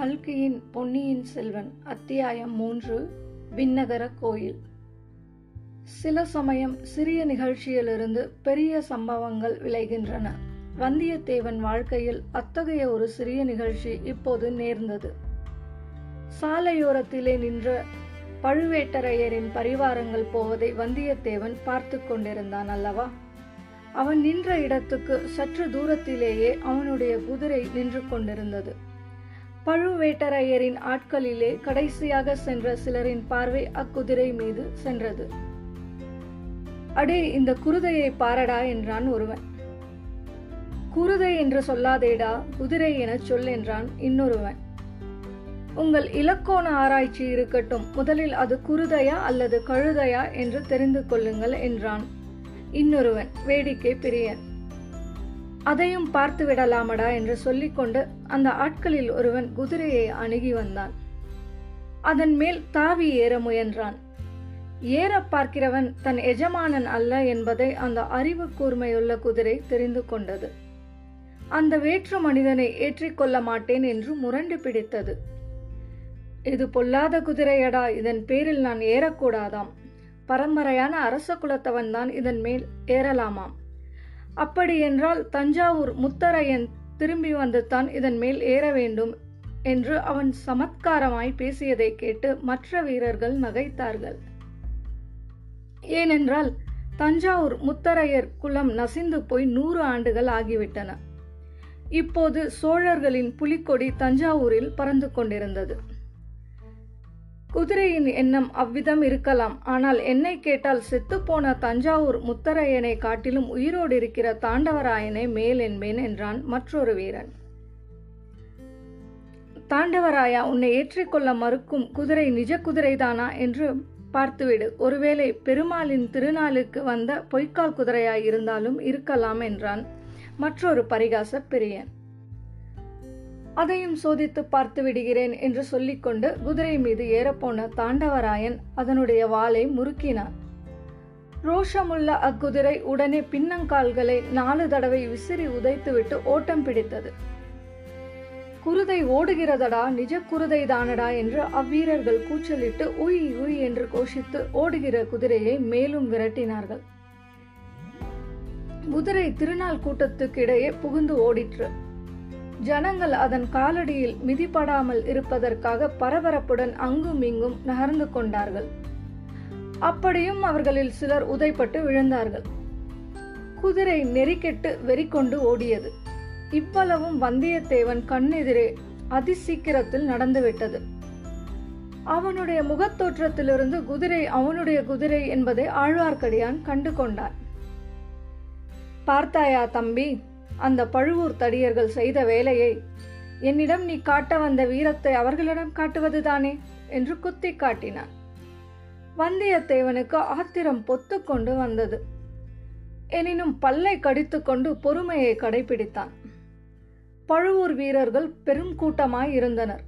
கல்கியின் பொன்னியின் செல்வன் அத்தியாயம் மூன்று விண்ணகர கோயில். சில சமயம் சிறிய நிகழ்ச்சியிலிருந்து பெரிய சம்பவங்கள் விளைகின்றன. வந்தியத்தேவன் வாழ்க்கையில் அத்தகைய ஒரு சிறிய நிகழ்ச்சி இப்போது நேர்ந்தது. சாலையோரத்திலே நின்ற பழுவேட்டரையரின் பரிவாரங்கள் போவதை வந்தியத்தேவன் பார்த்து கொண்டிருந்தான் அல்லவா? அவன் நின்ற இடத்துக்கு சற்று தூரத்திலேயே அவனுடைய குதிரை நின்று கொண்டிருந்தது. பழுவேட்டரையரின் ஆட்களிலே கடைசியாக சென்ற சிலரின் பார்வை அக்குதிரை மீது சென்றது. அடே இந்த குருதையை பாரடா என்றான் ஒருவன். குருதை என்று சொல்லாதேடா குதிரை எனச் சொல் என்றான் இன்னொருவன். உங்கள் இலக்கோண ஆராய்ச்சி இருக்கட்டும் முதலில் அது குருதையா அல்லது கழுதையா என்று தெரிந்து கொள்ளுங்கள் என்றான் இன்னொருவன் வேடிக்கை பிரியன். அதையும் பார்த்து விடலாமடா என்று சொல்லிக்கொண்டு அந்த ஆட்களில் ஒருவன் குதிரையை அணுகி வந்தான். அதன் மேல் தாவி ஏற முயன்றான். ஏற பார்க்கிறவன் தன் எஜமானன் அல்ல என்பதை அந்த அறிவு கூர்மையுள்ள குதிரை தெரிந்து கொண்டது. அந்த வேற்று மனிதனை ஏற்றிக்கொள்ள மாட்டேன் என்று முரண்டு பிடித்தது. இது பொல்லாத குதிரையடா இதன் பேரில் நான் ஏறக்கூடாதாம். பரம்பரையான அரச குலத்தவன் தான் இதன் மேல் ஏறலாமாம். அப்படியென்றால் தஞ்சாவூர் முத்தரையன் திரும்பி வந்து தான் இதன் மேல் ஏற வேண்டும் என்று அவன் சமத்காரமாய் பேசியதை கேட்டு மற்ற வீரர்கள் நகைத்தார்கள். ஏனென்றால் தஞ்சாவூர் முத்தரையர் குலம் நசிந்து போய் நூறு ஆண்டுகள் ஆகிவிட்டன. இப்போது சோழர்களின் புலிக்கொடி தஞ்சாவூரில் பறந்து கொண்டிருந்தது. குதிரையின் எண்ணம் அவ்விதம் இருக்கலாம். ஆனால் என்னை கேட்டால் செத்துப்போன தஞ்சாவூர் முத்தரையனை காட்டிலும் உயிரோடு இருக்கிற தாண்டவராயனை மேல் என்பேன் என்றான் மற்றொரு வீரன். தாண்டவராயா உன்னை ஏற்றிக்கொள்ள மறுக்கும் குதிரை நிஜ குதிரைதானா என்று பார்த்துவிடு. ஒருவேளை பெருமாளின் திருநாளுக்கு வந்த பொய்க்கால் குதிரையாய் இருந்தாலும் இருக்கலாம் என்றான் மற்றொரு பரிகாச பிரியன். அதையும் சோதித்து பார்த்து விடுகிறேன் என்று சொல்லிக்கொண்டு குதிரை மீது ஏறப்போன தாண்டவராயன் அதனுடைய வாளை முறுக்கினான். ரோஷமுள்ள அக்குதிரை உடனே பின்னங்கால்களை நாலு தடவை விசிறி உதைத்துவிட்டு ஓட்டம் பிடித்தது. குருதை ஓடுகிறதடா நிஜ குருதை தானடா என்று அவ்வீரர்கள் கூச்சலிட்டு உய் உய் என்று கோஷித்து ஓடுகிற குதிரையை மேலும் விரட்டினார்கள். குதிரை திருநாள் கூட்டத்துக்கு இடையே புகுந்து ஓடிற்று. ஜனங்கள் அதன் காலடியில் மிதிப்படாமல் இருப்பதற்காக பரபரப்புடன் அங்கும் இங்கும் நகர்ந்து கொண்டார்கள். அப்படியும் அவர்களில் சிலர் உதைப்பட்டு விழுந்தார்கள். குதிரை நெறிக்கெட்டு வெறிக்கொண்டு ஓடியது. இவ்வளவும் வந்தியத்தேவன் கண்ணெதிரே அதிசீக்கிரத்தில் நடந்துவிட்டது. அவனுடைய முகத்தோற்றத்திலிருந்து குதிரை அவனுடைய குதிரை என்பதை ஆழ்வார்க்கடியான் கண்டு கொண்டான். பார்த்தாயா தம்பி அந்த பழுவூர் தடியர்கள் செய்த வேலையை என்னிடம் நீ காட்ட வந்த வீரத்தை அவர்களிடம் காட்டுவதுதானே? என்று குத்தி காட்டினான். வந்தியத்தேவனுக்கு ஆத்திரம் பொத்துக்கொண்டு வந்தது. எனினும் பல்லை கடித்துக்கொண்டு பொறுமையை கடைபிடித்தான். பழுவூர் வீரர்கள் பெரும் கூட்டமாய் இருந்தனர்.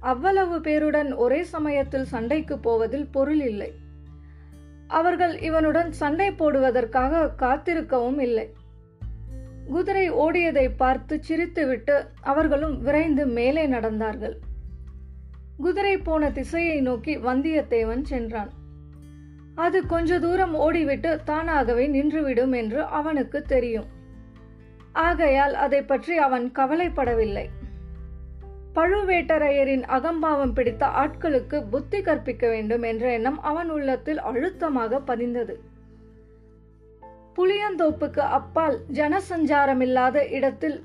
அவ்வளவு பேருடன் ஒரே சமயத்தில் சண்டைக்கு போவதில் பொருள் இல்லை. அவர்கள் இவனுடன் சண்டை போடுவதற்காக காத்திருக்கவும் இல்லை. குதிரை ஓடியதை பார்த்து சிரித்துவிட்டு அவர்களும் விரைந்து மேலே நடந்தார்கள். குதிரை போன திசையை நோக்கி வந்தியத்தேவன் சென்றான். அது கொஞ்ச தூரம் ஓடிவிட்டு தானாகவே நின்றுவிடும் என்று அவனுக்கு தெரியும். ஆகையால் அதை பற்றி அவன் கவலைப்படவில்லை. பழுவேட்டரையரின் அகம்பாவம் பிடித்த ஆட்களுக்கு புத்தி கற்பிக்க வேண்டும் என்ற எண்ணம் அவன் உள்ளத்தில் அழுத்தமாக பதிந்தது. புளியந்தோப்புக்கு அப்பால் ஜனசஞ்சாரமில்லாத இடத்தில்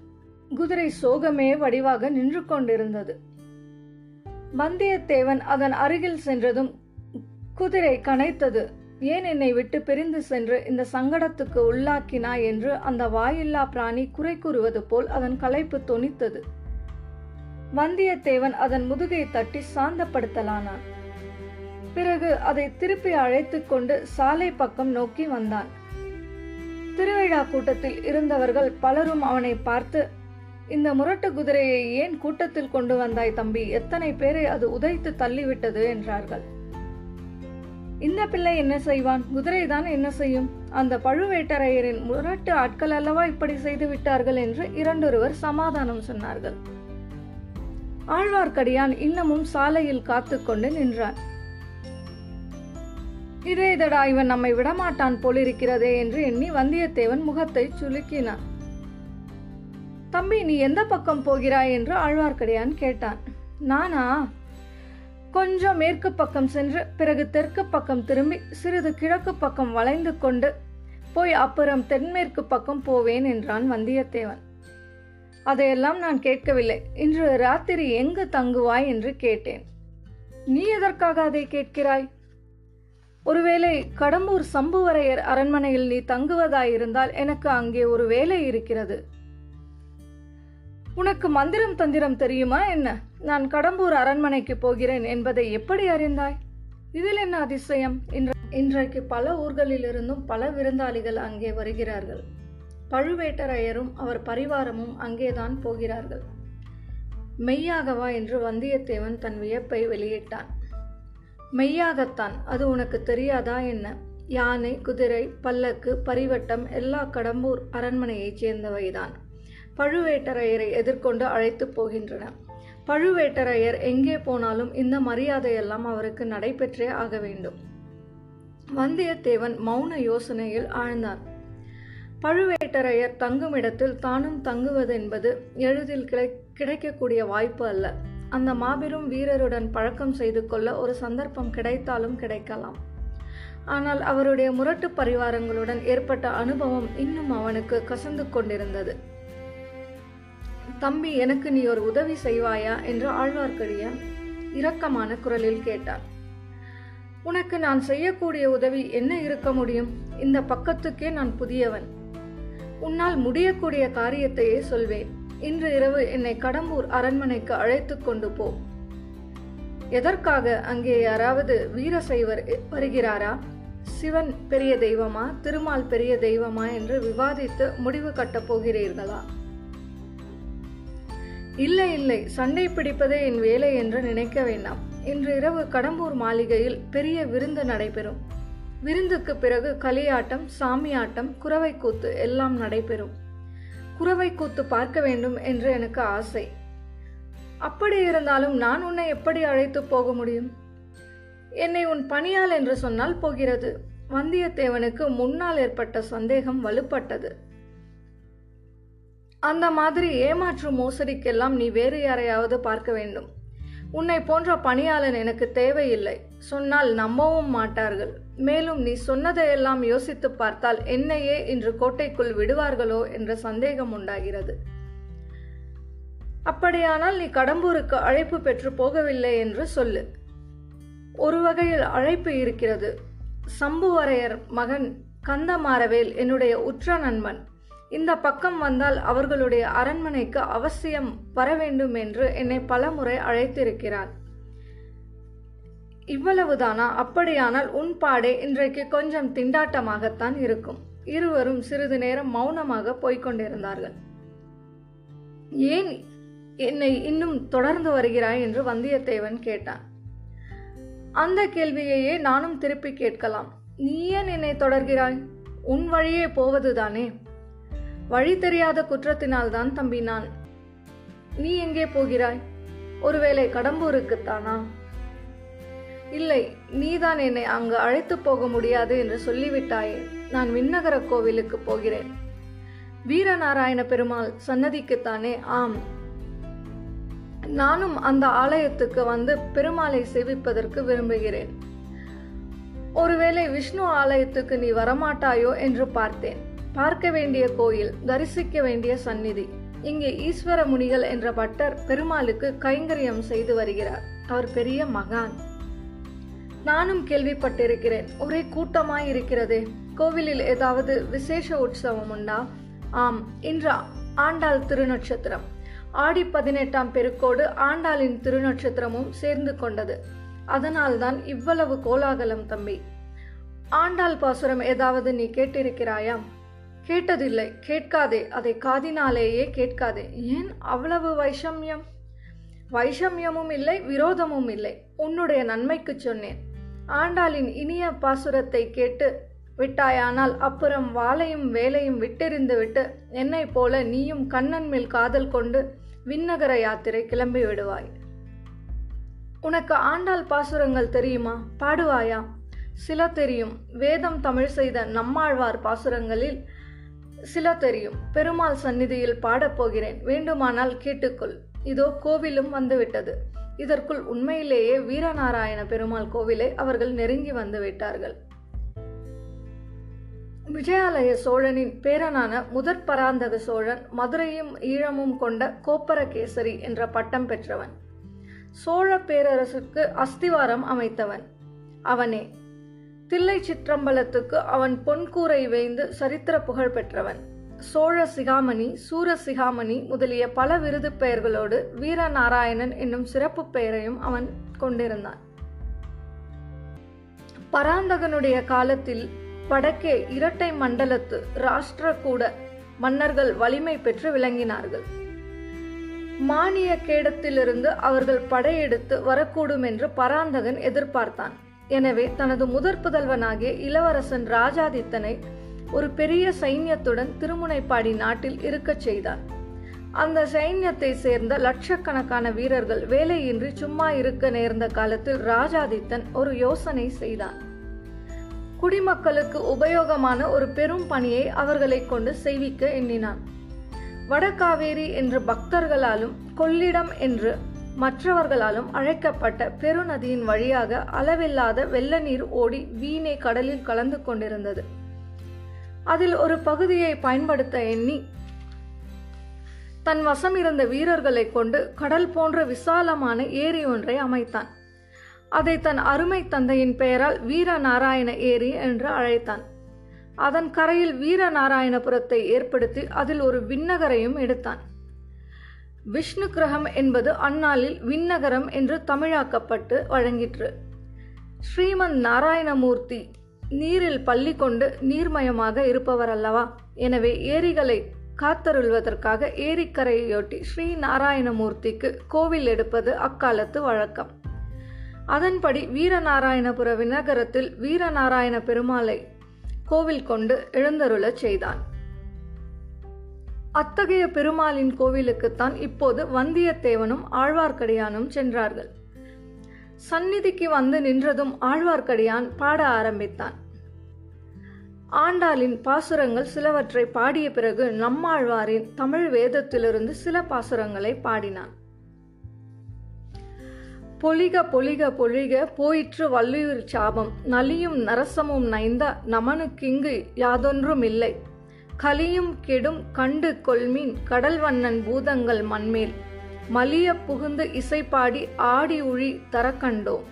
குதிரை சோகமே வடிவாக நின்று கொண்டிருந்தது. வந்தியத்தேவன் அதன் அருகில் சென்றதும் குதிரை கனைத்தது. ஏன் என்னை விட்டு பிரிந்து சென்று இந்த சங்கடத்துக்கு உள்ளாக்கினாய்? என்று அந்த வாயில்லா பிராணி குறை கூறுவது போல் அதன் களைப்பு தொனித்தது. வந்தியத்தேவன் அதன் முதுகை தட்டி சாந்தப்படுத்தலானான். பிறகு அதை திருப்பி அழைத்துக் கொண்டு சாலை பக்கம் நோக்கி வந்தான். திருவிழா கூட்டத்தில் இருந்தவர்கள் பலரும் அவனை பார்த்து இந்த முரட்டு குதிரையை ஏன் கூட்டத்தில் கொண்டு வந்தாய் தம்பி? எத்தனை பேரை அது உதைத்து தள்ளிவிட்டது? என்றார்கள். இந்த பிள்ளை என்ன செய்வான்? குதிரைதான் என்ன செய்யும்? அந்த பழுவேட்டரையரின் முரட்டு ஆட்கள் அல்லவா இப்படி செய்து விட்டார்கள்? என்று இரண்டொருவர் சமாதானம் சொன்னார்கள். ஆழ்வார்க்கடியான் இன்னமும் சாலையில் காத்து கொண்டு நின்றான். இதே இதடா இவன் நம்மை விடமாட்டான் போலிருக்கிறதே என்று எண்ணி வந்தியத்தேவன் முகத்தை சுலுக்கினான். தம்பி நீ எந்த பக்கம் போகிறாய்? என்று ஆழ்வார்க்கடியான் கேட்டான். நானா? கொஞ்சம் மேற்கு பக்கம் சென்று பிறகு தெற்கு பக்கம் திரும்பி சிறிது கிழக்கு பக்கம் வளைந்து கொண்டு போய் அப்புறம் தென்மேற்கு பக்கம் போவேன் என்றான் வந்தியத்தேவன். அதையெல்லாம் நான் கேட்கவில்லை. இன்று ராத்திரி எங்கு தங்குவாய்? என்று கேட்டேன். நீ எதற்காக அதை கேட்கிறாய்? ஒருவேளை கடம்பூர் சம்புவரையர் அரண்மனையில் நீ தங்குவதாயிருந்தால் எனக்கு அங்கே ஒரு வேலை இருக்கிறது. உனக்கு மந்திரம் தந்திரம் தெரியுமா என்ன? நான் கடம்பூர் அரண்மனைக்கு போகிறேன் என்பதை எப்படி அறிந்தாய்? இதில் என்ன அதிசயம்? இன்றைக்கு பல ஊர்களிலிருந்தும் பல விருந்தாளிகள் அங்கே வருகிறார்கள். பழுவேட்டரையரும் அவர் பரிவாரமும் அங்கேதான் போகிறார்கள். மெய்யாகவா என்று வந்தியத்தேவன் தன் வியப்பை வெளியிட்டான். மெய்யாகத்தான் அது உனக்கு தெரியாதா என்ன? யானை குதிரை பல்லக்கு பரிவட்டம் எல்லா கடம்பூர் அரண்மனையைச் சேர்ந்தவைதான். பழுவேட்டரையரை எதிர்கொண்டு அழைத்து போகின்றன. பழுவேட்டரையர் எங்கே போனாலும் இந்த மரியாதையெல்லாம் அவருக்கு நடைபெற்றே ஆக வேண்டும். வந்தியத்தேவன் மௌன யோசனையில் ஆழ்ந்தான். பழுவேட்டரையர் தங்கும் இடத்தில் தானும் தங்குவதென்பது எளிதில் கிடை கிடைக்கக்கூடிய வாய்ப்பு அல்ல. அந்த மாபெரும் வீரருடன் பழக்கம் செய்து கொள்ள ஒரு சந்தர்ப்பம் கிடைத்தாலும் கிடைக்கலாம். ஆனால் அவருடைய முரட்டு பரிவாரங்களுடன் ஏற்பட்ட அனுபவம் இன்னும் அவனுக்கு கசந்து கொண்டிருந்தது. தம்பி எனக்கு நீ ஒரு உதவி செய்வாயா? என்று ஆழ்வார்க்கடியான் இரக்கமான குரலில் கேட்டான். உனக்கு நான் செய்யக்கூடிய உதவி என்ன இருக்க முடியும்? இந்த பக்கத்துக்கே நான் புதியவன். உன்னால் முடியக்கூடிய காரியத்தையே சொல்வேன். இன்று இரவு என்னை கடம்பூர் அரண்மனைக்கு அழைத்து கொண்டு போ. எதற்காக அங்கே யாராவது வீரசைவர் வருகிறாரா? சிவன் பெரிய தெய்வமா? திருமால் பெரிய தெய்வமா? என்று விவாதித்து முடிவு கட்டப் போகிறீர்களா? இல்லை இல்லை. சண்டை பிடிப்பதே என் வேலை என்று நினைக்க வேண்டாம். இன்று இரவு கடம்பூர் மாளிகையில் பெரிய விருந்து நடைபெறும். விருந்துக்கு பிறகு களியாட்டம் சாமியாட்டம் குறவை கூத்து எல்லாம் நடைபெறும். குறவை கூத்து பார்க்க வேண்டும் என்று எனக்கு ஆசை. அப்படி இருந்தாலும் நான் உன்னை எப்படி அழைத்து போக முடியும்? என்னை உன் பணியால் என்று சொன்னால் போகிறது. வந்தியத்தேவனுக்கு முன்னால் ஏற்பட்ட சந்தேகம் வலுப்பட்டது. அந்த மாதிரி ஏமாற்று மோசடிக்கெல்லாம் நீ வேறு யாரையாவது பார்க்க வேண்டும். உன்னை போன்ற பணியாளன் எனக்கு தேவையில்லை. சொன்னால் நம்பவும் மாட்டார்கள். மேலும் நீ சொன்னதையெல்லாம் யோசித்து பார்த்தால் என்னையே இன்று கோட்டைக்குள் விடுவார்களோ என்ற சந்தேகம் உண்டாகிறது. அப்படியானால் நீ கடம்பூருக்கு அழைப்பு பெற்று போகவில்லை என்று சொல்லு. ஒரு வகையில் அழைப்பு இருக்கிறது. சம்புவரையர் மகன் கந்தமாரவேல் என்னுடைய உற்ற நண்பன். இந்த பக்கம் வந்தால் அவர்களுடைய அரண்மனைக்கு அவசியம் வர வேண்டும் என்று என்னை பலமுறை அழைத்திருக்கிறார். இவ்வளவுதானா? அப்படியானால் உன் பாடே இன்றைக்கு கொஞ்சம் திண்டாட்டமாகத்தான் இருக்கும். இருவரும் சிறிது நேரம் மௌனமாக போய்கொண்டிருந்தார்கள் ஏன் என்னை இன்னும் தொடர்ந்து வருகிறாய்? என்று வந்தியத்தேவன் கேட்டான். அந்த கேள்வியையே நானும் திருப்பி கேட்கலாம். நீ ஏன் என்னை தொடர்கிறாய்? உன் வழியே போவதுதானே? வழி தெரியாத குற்றத்தினால்தான் தம்பி நான். நீ எங்கே போகிறாய்? ஒருவேளை கடம்பூருக்குத்தானா இல்லை நீதான் என்னை அங்கு அழைத்து போக முடியாது என்று சொல்லிவிட்டாயே. நான் விண்ணகர கோவிலுக்கு போகிறேன். வீரநாராயண பெருமாள் சன்னதிக்குத்தானே ஆம். நானும் அந்த ஆலயத்துக்கு வந்து பெருமாளை சேவிப்பதற்கு விரும்புகிறேன். ஒருவேளை விஷ்ணு ஆலயத்துக்கு நீ வரமாட்டாயோ என்று பார்த்தேன். பார்க்க வேண்டிய கோயில் தரிசிக்க வேண்டிய சந்நிதி. இங்கே ஈஸ்வர முனிகள் என்ற பட்டர் பெருமாளுக்கு கைங்கரியம் செய்து வருகிறார். அவர் பெரிய மகான். நானும் கேள்விப்பட்டிருக்கிறேன் ஒரே கூட்டமாய் இருக்கிறதே. கோவிலில் ஏதாவது விசேஷ உற்சவம் உண்டா? ஆம் இன்று ஆண்டாள் திருநட்சத்திரம். ஆடி பதினெட்டாம் பெருக்கோடு ஆண்டாளின் திருநட்சத்திரமும் சேர்ந்து கொண்டது. அதனால்தான் இவ்வளவு கோலாகலம் தம்பி. ஆண்டாள் பாசுரம் ஏதாவது நீ கேட்டிருக்கிறாயா கேட்டதில்லை. கேட்காதே அதை காதினாலேயே கேட்காதே. ஏன் அவ்வளவு வைஷமியம்? வைஷமியமும் இல்லை விரோதமும் இல்லை. உன்னுடைய நன்மைக்கு சொன்னேன். ஆண்டாளின் இனிய பாசுரத்தை கேட்டு விட்டாயானால் அப்புறம் வாளையும் வேலையும் விட்டெறிந்து விட்டு என்னை போல நீயும் கண்ணன் மேல் காதல் கொண்டு விண்ணகர யாத்திரை கிளம்பி விடுவாய். உனக்கு ஆண்டாள் பாசுரங்கள் தெரியுமா? பாடுவாயா? சில தெரியும். வேதம் தமிழ் செய்த நம்மாழ்வார் பாசுரங்களில் சில தெரியும். பெருமாள் சந்நிதியில் பாடப்போகிறேன் வேண்டுமானால் கேட்டுக்கொள். இதோ கோவிலும் வந்துவிட்டது. இதற்குள் உண்மையிலேயே வீரநாராயண பெருமாள் கோவிலை அவர்கள் நெருங்கி வந்து விட்டார்கள். விஜயாலய சோழனின் பேரனான முதற் பராந்தக சோழன் மதுரையும் ஈழமும் கொண்ட கோப்பரகேசரி என்ற பட்டம் பெற்றவன். சோழ பேரரசுக்கு அஸ்திவாரம் அமைத்தவன். அவனே தில்லை சிற்றம்பலத்துக்கு அவன் பொன்கூரை வேய்ந்து சரித்திர புகழ் பெற்றவன். சோழ சிகாமணி சூர சிகாமணி முதலிய பல விருது பெயர்களோடு வீரநாராயணன் என்னும் சிறப்பு பெயரையும் அவன் கொண்டிருந்தான். பராந்தகனுடைய காலத்தில் வடக்கே இரட்டை மண்டலத்து ராஷ்டிரகூட மன்னர்கள் வலிமை பெற்று விளங்கினார்கள். மானிய கேடத்திலிருந்து அவர்கள் படையெடுத்து வரக்கூடும் என்று பராந்தகன் எதிர்பார்த்தான். எனவே தனது முதற் புதல்வனாகிய இளவரசன் ராஜாதித்தனை ஒரு பெரிய சைன்யத்துடன் திருமுனைப்பாடி நாட்டில் இருக்கச் செய்தார். அந்த சைன்யத்தை சேர்ந்த லட்சக்கணக்கான வீரர்கள் வேலையின்றி சும்மா இருக்க நேர்ந்த காலத்தில் ராஜாதித்தன் ஒரு யோசனை செய்தான். குடிமக்களுக்கு உபயோகமான ஒரு பெரும் பணியை அவர்களை கொண்டு செய்விக்க எண்ணினான். வடகாவேரி என்று பக்தர்களாலும் கொள்ளிடம் என்று மற்றவர்களாலும் அழைக்கப்பட்ட பெருநதியின் வழியாக அளவில்லாத வெள்ள நீர் ஓடி வீணே கடலில் கலந்து கொண்டிருந்தது. அதில் ஒரு பகுதியை பயன்படுத்த எண்ணி தன் வசம் இருந்த வீரர்களை கொண்டு கடல் போன்ற விசாலமான ஏரி ஒன்றை அமைத்தான். அதை தன் அருமை தந்தையின் பெயரால் வீரநாராயண ஏரி என்று அழைத்தான். அதன் கரையில் வீரநாராயணபுரத்தை ஏற்படுத்தி அதில் ஒரு விண்ணகரையும் எடுத்தான். விஷ்ணு கிரகம் என்பது அந்நாளில் விண்ணகரம் என்று தமிழாக்கப்பட்டு வழங்கிற்று. ஸ்ரீமன் நாராயணமூர்த்தி நீரில் பள்ளி கொண்டு நீர்மயமாக இருப்பவர் அல்லவா எனவே ஏரிகளை காத்தருள்வதற்காக ஏரிக்கரையொட்டி ஸ்ரீ நாராயணமூர்த்திக்கு கோவில் எடுப்பது அக்காலத்து வழக்கம். அதன்படி வீரநாராயணபுர விநகரத்தில் வீரநாராயண பெருமாளை கோவில் கொண்டு எழுந்தருளச் செய்தான். அத்தகைய பெருமாளின் கோவிலுக்குத்தான் இப்போது வந்தியத்தேவனும் ஆழ்வார்க்கடியானும் சென்றார்கள். சந்நிதிக்கு வந்து நின்றதும் ஆழ்வார்க்கடியான் பாட ஆரம்பித்தான். ஆண்டாளின் பாசுரங்கள் சிலவற்றை பாடிய பிறகு நம்மாழ்வாரின் தமிழ் வேதத்திலிருந்து சில பாசுரங்களை பாடினான். பொலிக பொலிக பொழிக போயிற்று வள்ளியூர் சாபம் நலியும் நரசமும் நைந்த நமனுக்கிங்கு யாதொன்றுமில்லை. கலியும் கெடும் கண்டு கொள்மீன் கடல் வண்ணன் பூதங்கள் மண்மேல். மலிய புகுந்து இசைப்பாடி ஆடி உழி தர கண்டோம்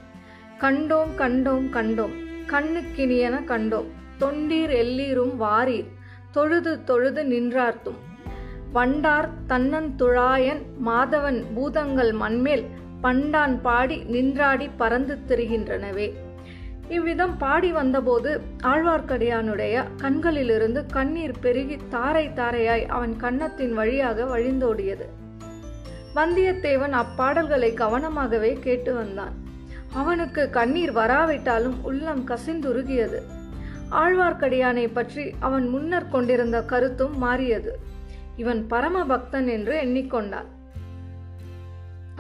கண்டோம் கண்டோம். கண்டோம் கண்ணுக்கினியன கண்டோம். தொண்டீர் எல்லீரும் வாரீர். தொழுது தொழுது நின்றார்த்தும். வண்டார் தன்னந்துழாயன் மாதவன் பூதங்கள் மண்மேல். பண்டான் பாடி நின்றாடி பறந்து திரிகின்றனவே. இவ்விதம் பாடி வந்தபோது ஆழ்வார்க்கடியானுடைய கண்களிலிருந்து கண்ணீர் பெருகி தாரை தாரையாய் அவன் கன்னத்தின் வழியாக வழிந்தோடியது. வந்தியத்தேவன் அப்பாடல்களை கவனமாகவே கேட்டு வந்தான். அவனுக்கு கண்ணீர் வராவிட்டாலும் உள்ளம் கசிந்துருகியது. ஆழ்வார்க்கடியானை பற்றி அவன் முன்னர் கொண்டிருந்த கருத்தும் மாறியது. இவன் பரம பக்தன் என்று எண்ணிக்கொண்டான்.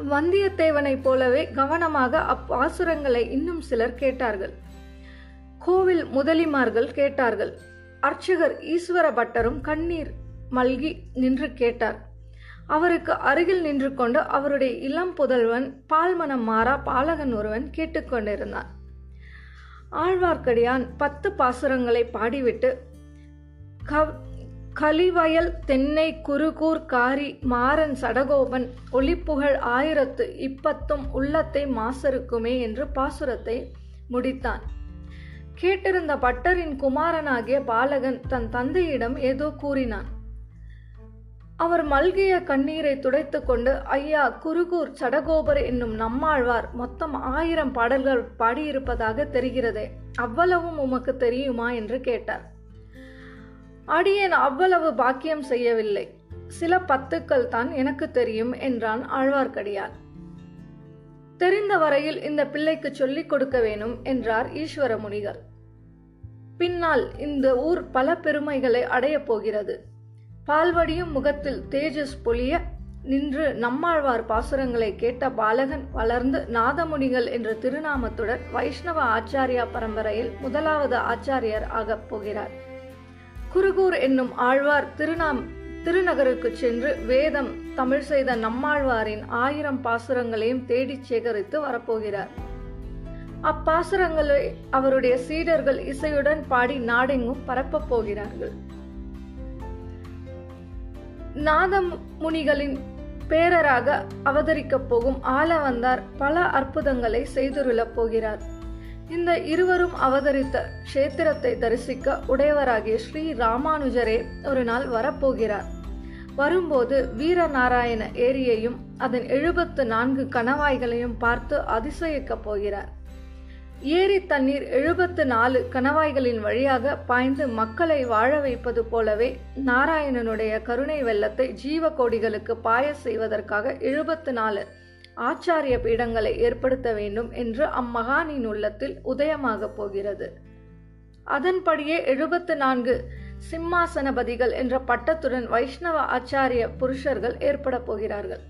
வந்தியத்தேவனைப் போலவே கவனமாக அப்பாசுரங்களை இன்னும் சிலர் கேட்டார்கள். கோவில் முதலிமார்கள் கேட்டார்கள். அர்ச்சகர் ஈஸ்வர பட்டரும் கண்ணீர் மல்கி நின்று கேட்டார். அவருக்கு அருகில் நின்று கொண்டு அவருடைய இளம் புதல்வன் பால்மனம் மாறா பாலகன் ஒருவன் கேட்டுக்கொண்டிருந்தான் ஆழ்வார்க்கடியான் பத்து பாசுரங்களை பாடிவிட்டு கவ் கலிவயல் தென்னை குறுகூர் காரி மாறன் சடகோபன் ஒளிப்புகழ் ஆயிரத்து இப்பத்தும் உள்ளத்தை மாசருக்குமே என்று பாசுரத்தை முடித்தான். கேட்டிருந்த பட்டரின் குமாரனாகிய பாலகன் தன் தந்தையிடம் ஏதோ கூறினான். அவர் மல்கிய கண்ணீரை துடைத்து கொண்டு ஐயா குருகூர் சடகோபர் என்னும் நம்மாழ்வார் மொத்தம் ஆயிரம் பாடல்கள் பாடியிருப்பதாக தெரிகிறதே அவ்வளவும் உமக்கு தெரியுமா? என்று கேட்டார். அடியேன் அவ்வளவு பாக்கியம் செய்யவில்லை. சில பத்துக்கள் தான் எனக்கு தெரியும் என்றான் ஆழ்வார்க்கடியான். தெரிந்த வரையில் இந்த பிள்ளைக்கு சொல்லிக் கொடுக்க வேணும் என்றார் ஈஸ்வர முனிகள் பின்னால் இந்த ஊர் பல பெருமைகளை அடையப் போகிறது. பால்வடியும் முகத்தில் தேஜஸ் பொழிய நின்று நம்மாழ்வார் பாசுரங்களை கேட்ட பாலகன் வளர்ந்து நாதமுனிகள் என்ற திருநாமத்துடன் வைஷ்ணவ ஆச்சாரியா பரம்பரையில் முதலாவது ஆச்சாரியர் ஆகப் போகிறார். குருகூர் என்னும் ஆழ்வார் திருநாம் திருநகருக்கு சென்று வேதம் தமிழ் செய்த நம்மாழ்வாரின் ஆயிரம் பாசுரங்களையும் தேடிச் சேகரித்து வரப்போகிறார். அப்பாசுரங்களை அவருடைய சீடர்கள் இசையுடன் பாடி நாடெங்கும் பரப்பப் போகிறார்கள். நாதம் முனிகளின் பேரராக அவதரிக்கப் போகும் ஆலவந்தார் பல அற்புதங்களை செய்துருளப் போகிறார். இந்த இருவரும் அவதரித்த க்ஷேத்திரத்தை தரிசிக்க உடையவராகிய ஸ்ரீ ராமானுஜரே ஒரு நாள் வரப்போகிறார். வரும்போது வீரநாராயண ஏரியையும் அதன் எழுபத்து நான்கு கணவாய்களையும் பார்த்து அதிசயிக்கப் போகிறார். ஏரி தண்ணீர் எழுபத்து நாலு கணவாய்களின் வழியாக பாய்ந்து மக்களை வாழ வைப்பது போலவே நாராயணனுடைய கருணை வெள்ளத்தை ஜீவ கோடிகளுக்கு பாய செய்வதற்காக எழுபத்து நாலு ஆச்சாரிய பீடங்களை ஏற்படுத்த வேண்டும் என்று அம்மகானின் உள்ளத்தில் உதயமாகப் போகிறது. அதன்படியே எழுபத்து நான்கு சிம்மாசனபதிகள் என்ற பட்டத்துடன் வைஷ்ணவ ஆச்சாரிய புருஷர்கள் ஏற்பட போகிறார்கள்.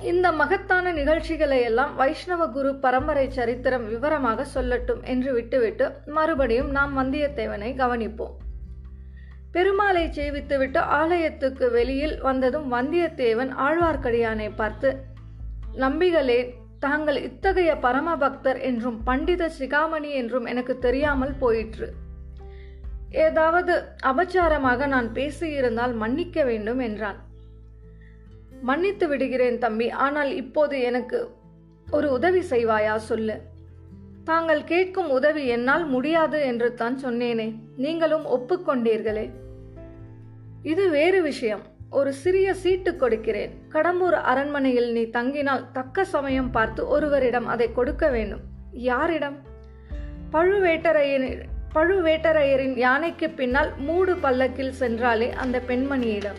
இந்த மகத்தான நிகழ்ச்சிகளை எல்லாம் வைஷ்ணவ குரு பரம்பரை சரித்திரம் விவரமாக சொல்லட்டும் என்று விட்டுவிட்டு மறுபடியும் நாம் வந்தியத்தேவனை கவனிப்போம். பெருமாளை சேவித்துவிட்டு ஆலயத்துக்கு வெளியில் வந்ததும் வந்தியத்தேவன் ஆழ்வார்க்கடியானை பார்த்து நம்பிகளே தாங்கள் இத்தகைய பரமபக்தர் என்றும் பண்டித சிகாமணி என்றும் எனக்கு தெரியாமல் போயிற்று. ஏதாவது அபச்சாரமாக நான் பேசியிருந்தால் மன்னிக்க வேண்டும் என்றான். மன்னித்து விடுகிறேன் தம்பி ஆனால் இப்போது எனக்கு ஒரு உதவி செய்வாயா சொல்லு. தாங்கள் கேட்கும் உதவி என்னால் முடியாது என்று தான் சொன்னேனே. நீங்களும் ஒப்புக்கொண்டீர்களே. இது வேறு விஷயம். ஒரு சிறிய சீட்டு கொடுக்கிறேன். கடம்பூர் அரண்மனையில் நீ தங்கினால் தக்க சமயம் பார்த்து ஒருவரிடம் அதை கொடுக்க வேண்டும். யாரிடம்? பழுவேட்டரையர் பழுவேட்டரையரின் யானைக்கு பின்னால் மூடு பல்லக்கில் சென்றாலே அந்த பெண்மணியிடம்.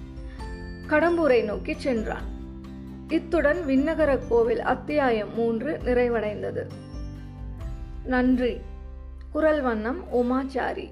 கடம்பூரை நோக்கி சென்றான். இத்துடன் விண்ணகர கோவில் அத்தியாயம் மூன்று நிறைவடைந்தது. நன்றி. குரல் வண்ணம் உமாச்சாரி.